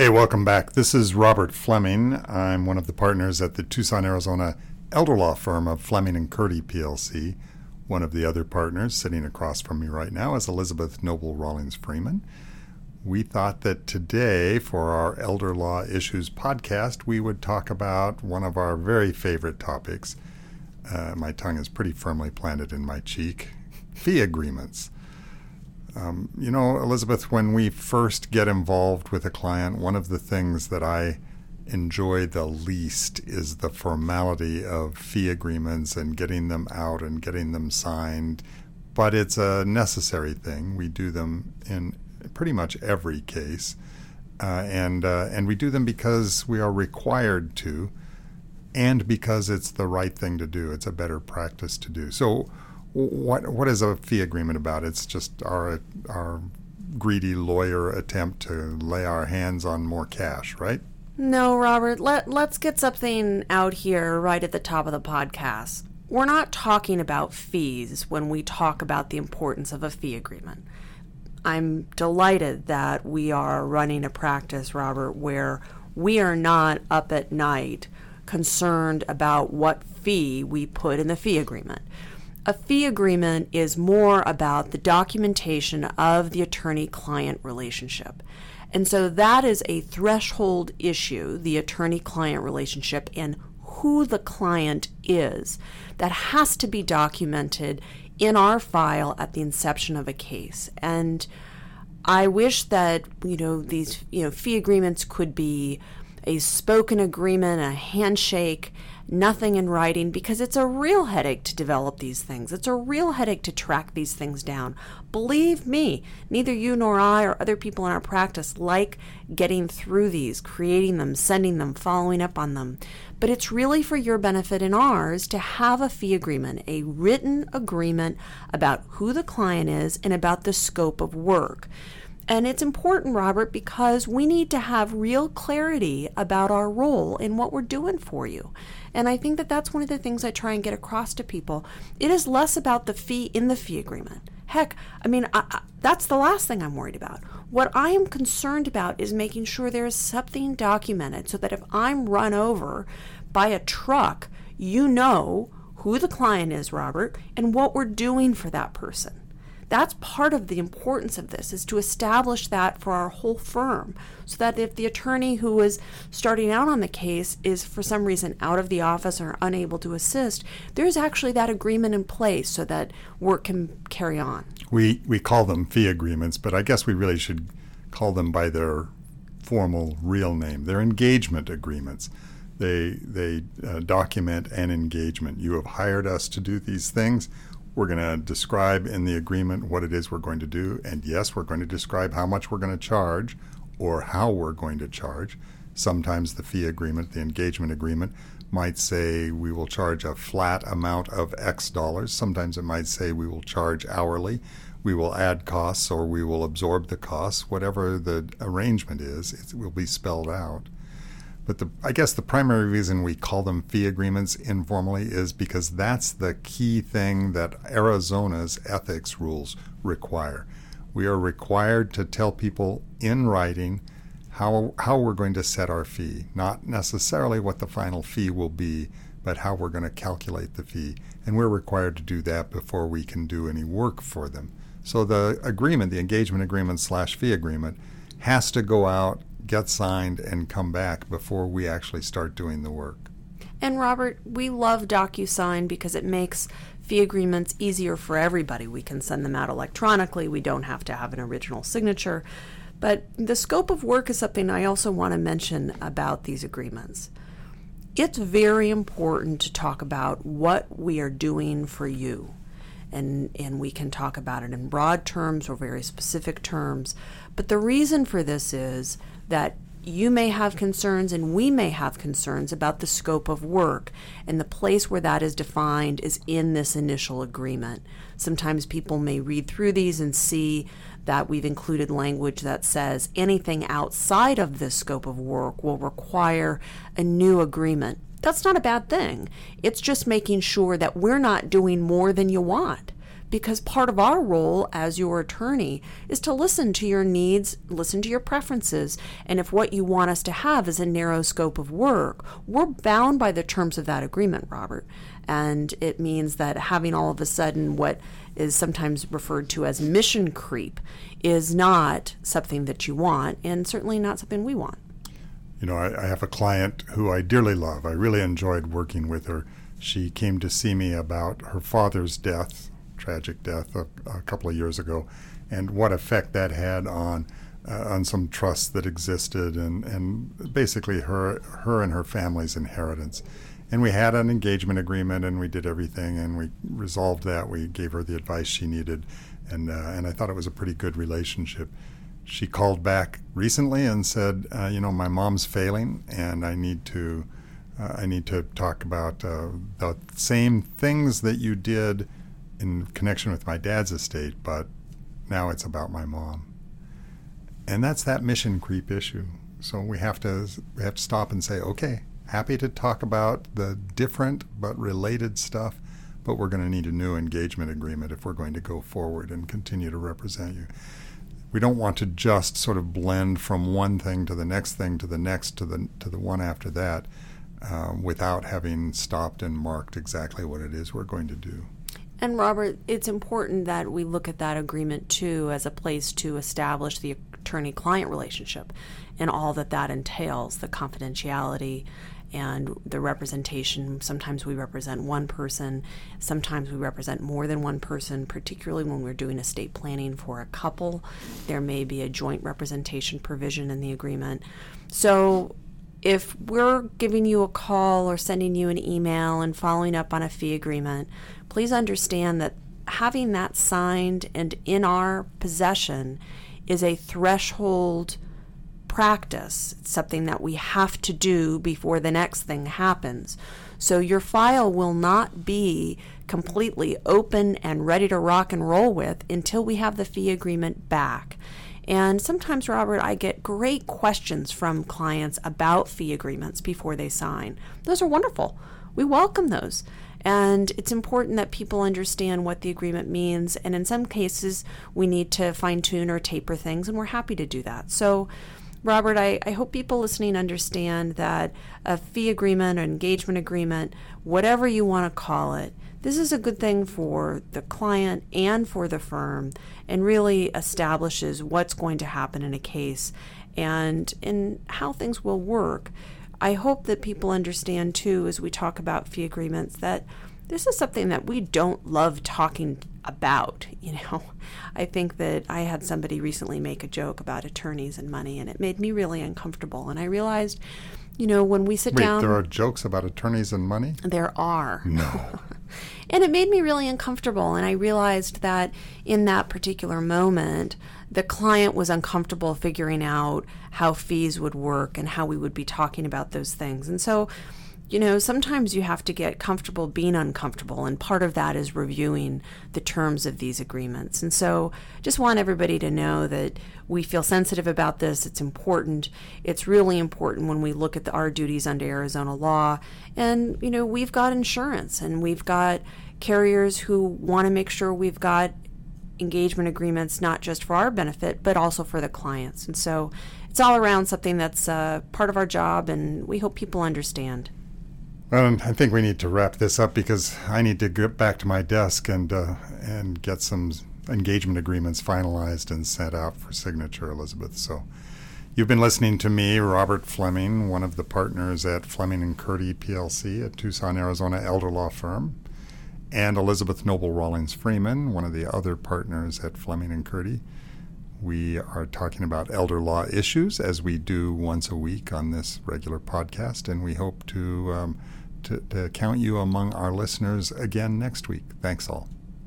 Hey, welcome back. This is Robert Fleming. I'm one of the partners at the Tucson, Arizona elder law firm of Fleming and Curti PLC. One of the other partners sitting across from me right now is Elizabeth Noble Rawlings Freeman. We thought that today, for our Elder Law Issues podcast, we would talk about one of our very favorite topics. Uh, my tongue is pretty firmly planted in my cheek fee agreements. Um, you know, Elizabeth, when we first get involved with a client, one of the things that I enjoy the least is the formality of fee agreements and getting them out and getting them signed. But it's a necessary thing. We do them in pretty much every case, uh, and uh, and we do them because we are required to, and because it's the right thing to do. It's a better practice to do. So, what what is a fee agreement about? It's just our our greedy lawyer attempt to lay our hands on more cash, right? No, Robert. Let let's get something out here right at the top of the podcast. We're not talking about fees when we talk about the importance of a fee agreement. I'm delighted that we are running a practice, Robert, where we are not up at night concerned about what fee we put in the fee agreement. A fee agreement is more about the documentation of the attorney client relationship. And so that is a threshold issue, the attorney client relationship, and who the client is that has to be documented in our file at the inception of a case. And I wish that, you know, these, you know, fee agreements could be a spoken agreement, a handshake, nothing in writing because it's a real headache to develop these things. It's a real headache to track these things down. Believe me, neither you nor I or other people in our practice like getting through these, creating them, sending them, following up on them. But it's really for your benefit and ours to have a fee agreement, a written agreement about who the client is and about the scope of work. And it's important, Robert, because we need to have real clarity about our role in what we're doing for you. And I think that that's one of the things I try and get across to people. It is less about the fee in the fee agreement. Heck, I mean, I, I, that's the last thing I'm worried about. What I am concerned about is making sure there is something documented so that if I'm run over by a truck, you know who the client is, Robert, and what we're doing for that person. That's part of the importance of this is to establish that for our whole firm so that if the attorney who is starting out on the case is for some reason out of the office or unable to assist, there's actually that agreement in place so that work can carry on. We we call them fee agreements, but I guess we really should call them by their formal real name. They're engagement agreements. They they uh, document an engagement. You have hired us to do these things we're going to describe in the agreement what it is we're going to do. And yes, we're going to describe how much we're going to charge or how we're going to charge. Sometimes the fee agreement, the engagement agreement, might say we will charge a flat amount of X dollars. Sometimes it might say we will charge hourly. We will add costs or we will absorb the costs. Whatever the arrangement is, it will be spelled out. But the, I guess the primary reason we call them fee agreements informally is because that's the key thing that Arizona's ethics rules require. We are required to tell people in writing how, how we're going to set our fee, not necessarily what the final fee will be, but how we're going to calculate the fee. And we're required to do that before we can do any work for them. So the agreement, the engagement agreement slash fee agreement, has to go out get signed and come back before we actually start doing the work. And Robert, we love DocuSign because it makes fee agreements easier for everybody. We can send them out electronically, we don't have to have an original signature. But the scope of work is something I also want to mention about these agreements. It's very important to talk about what we are doing for you. And, and we can talk about it in broad terms or very specific terms. But the reason for this is that you may have concerns and we may have concerns about the scope of work and the place where that is defined is in this initial agreement. Sometimes people may read through these and see that we've included language that says anything outside of this scope of work will require a new agreement. That's not a bad thing. It's just making sure that we're not doing more than you want because part of our role as your attorney is to listen to your needs, listen to your preferences, and if what you want us to have is a narrow scope of work, we're bound by the terms of that agreement, Robert. And it means that having all of a sudden what is sometimes referred to as mission creep is not something that you want, and certainly not something we want. You know, I, I have a client who I dearly love. I really enjoyed working with her. She came to see me about her father's death tragic death a, a couple of years ago, and what effect that had on uh, on some trusts that existed, and, and basically her her and her family's inheritance. And we had an engagement agreement, and we did everything, and we resolved that. We gave her the advice she needed, and uh, and I thought it was a pretty good relationship. She called back recently and said, uh, you know, my mom's failing, and I need to. Uh, I need to talk about uh, the same things that you did in connection with my dad's estate, but now it's about my mom. And that's that mission creep issue. So we have to we have to stop and say, okay, happy to talk about the different but related stuff, but we're going to need a new engagement agreement if we're going to go forward and continue to represent you. We don't want to just sort of blend from one thing to the next thing to the next to the to the one after that, um, without having stopped and marked exactly what it is we're going to do. And Robert, it's important that we look at that agreement too as a place to establish the attorney client relationship and all that that entails the confidentiality and the representation. Sometimes we represent one person, sometimes we represent more than one person, particularly when we're doing estate planning for a couple. There may be a joint representation provision in the agreement. So if we're giving you a call or sending you an email and following up on a fee agreement, please understand that having that signed and in our possession is a threshold practice. It's something that we have to do before the next thing happens. So your file will not be completely open and ready to rock and roll with until we have the fee agreement back. And sometimes, Robert, I get great questions from clients about fee agreements before they sign. Those are wonderful. We welcome those. And it's important that people understand what the agreement means. And in some cases, we need to fine tune or taper things, and we're happy to do that. So, Robert, I, I hope people listening understand that a fee agreement or engagement agreement, whatever you want to call it, this is a good thing for the client and for the firm and really establishes what's going to happen in a case and in how things will work. I hope that people understand too as we talk about fee agreements that this is something that we don't love talking about, you know. I think that I had somebody recently make a joke about attorneys and money and it made me really uncomfortable and I realized you know, when we sit Wait, down. there are jokes about attorneys and money? There are. No. and it made me really uncomfortable. And I realized that in that particular moment, the client was uncomfortable figuring out how fees would work and how we would be talking about those things. And so you know, sometimes you have to get comfortable being uncomfortable, and part of that is reviewing the terms of these agreements. And so, just want everybody to know that we feel sensitive about this. It's important. It's really important when we look at the, our duties under Arizona law. And, you know, we've got insurance and we've got carriers who want to make sure we've got engagement agreements not just for our benefit, but also for the clients. And so, it's all around something that's uh, part of our job, and we hope people understand. Well, I think we need to wrap this up because I need to get back to my desk and uh, and get some engagement agreements finalized and sent out for signature, Elizabeth. So, you've been listening to me, Robert Fleming, one of the partners at Fleming and Curti PLC, a Tucson, Arizona elder law firm, and Elizabeth Noble Rawlings Freeman, one of the other partners at Fleming and Curti. We are talking about elder law issues as we do once a week on this regular podcast, and we hope to. Um, to, to count you among our listeners again next week. Thanks all.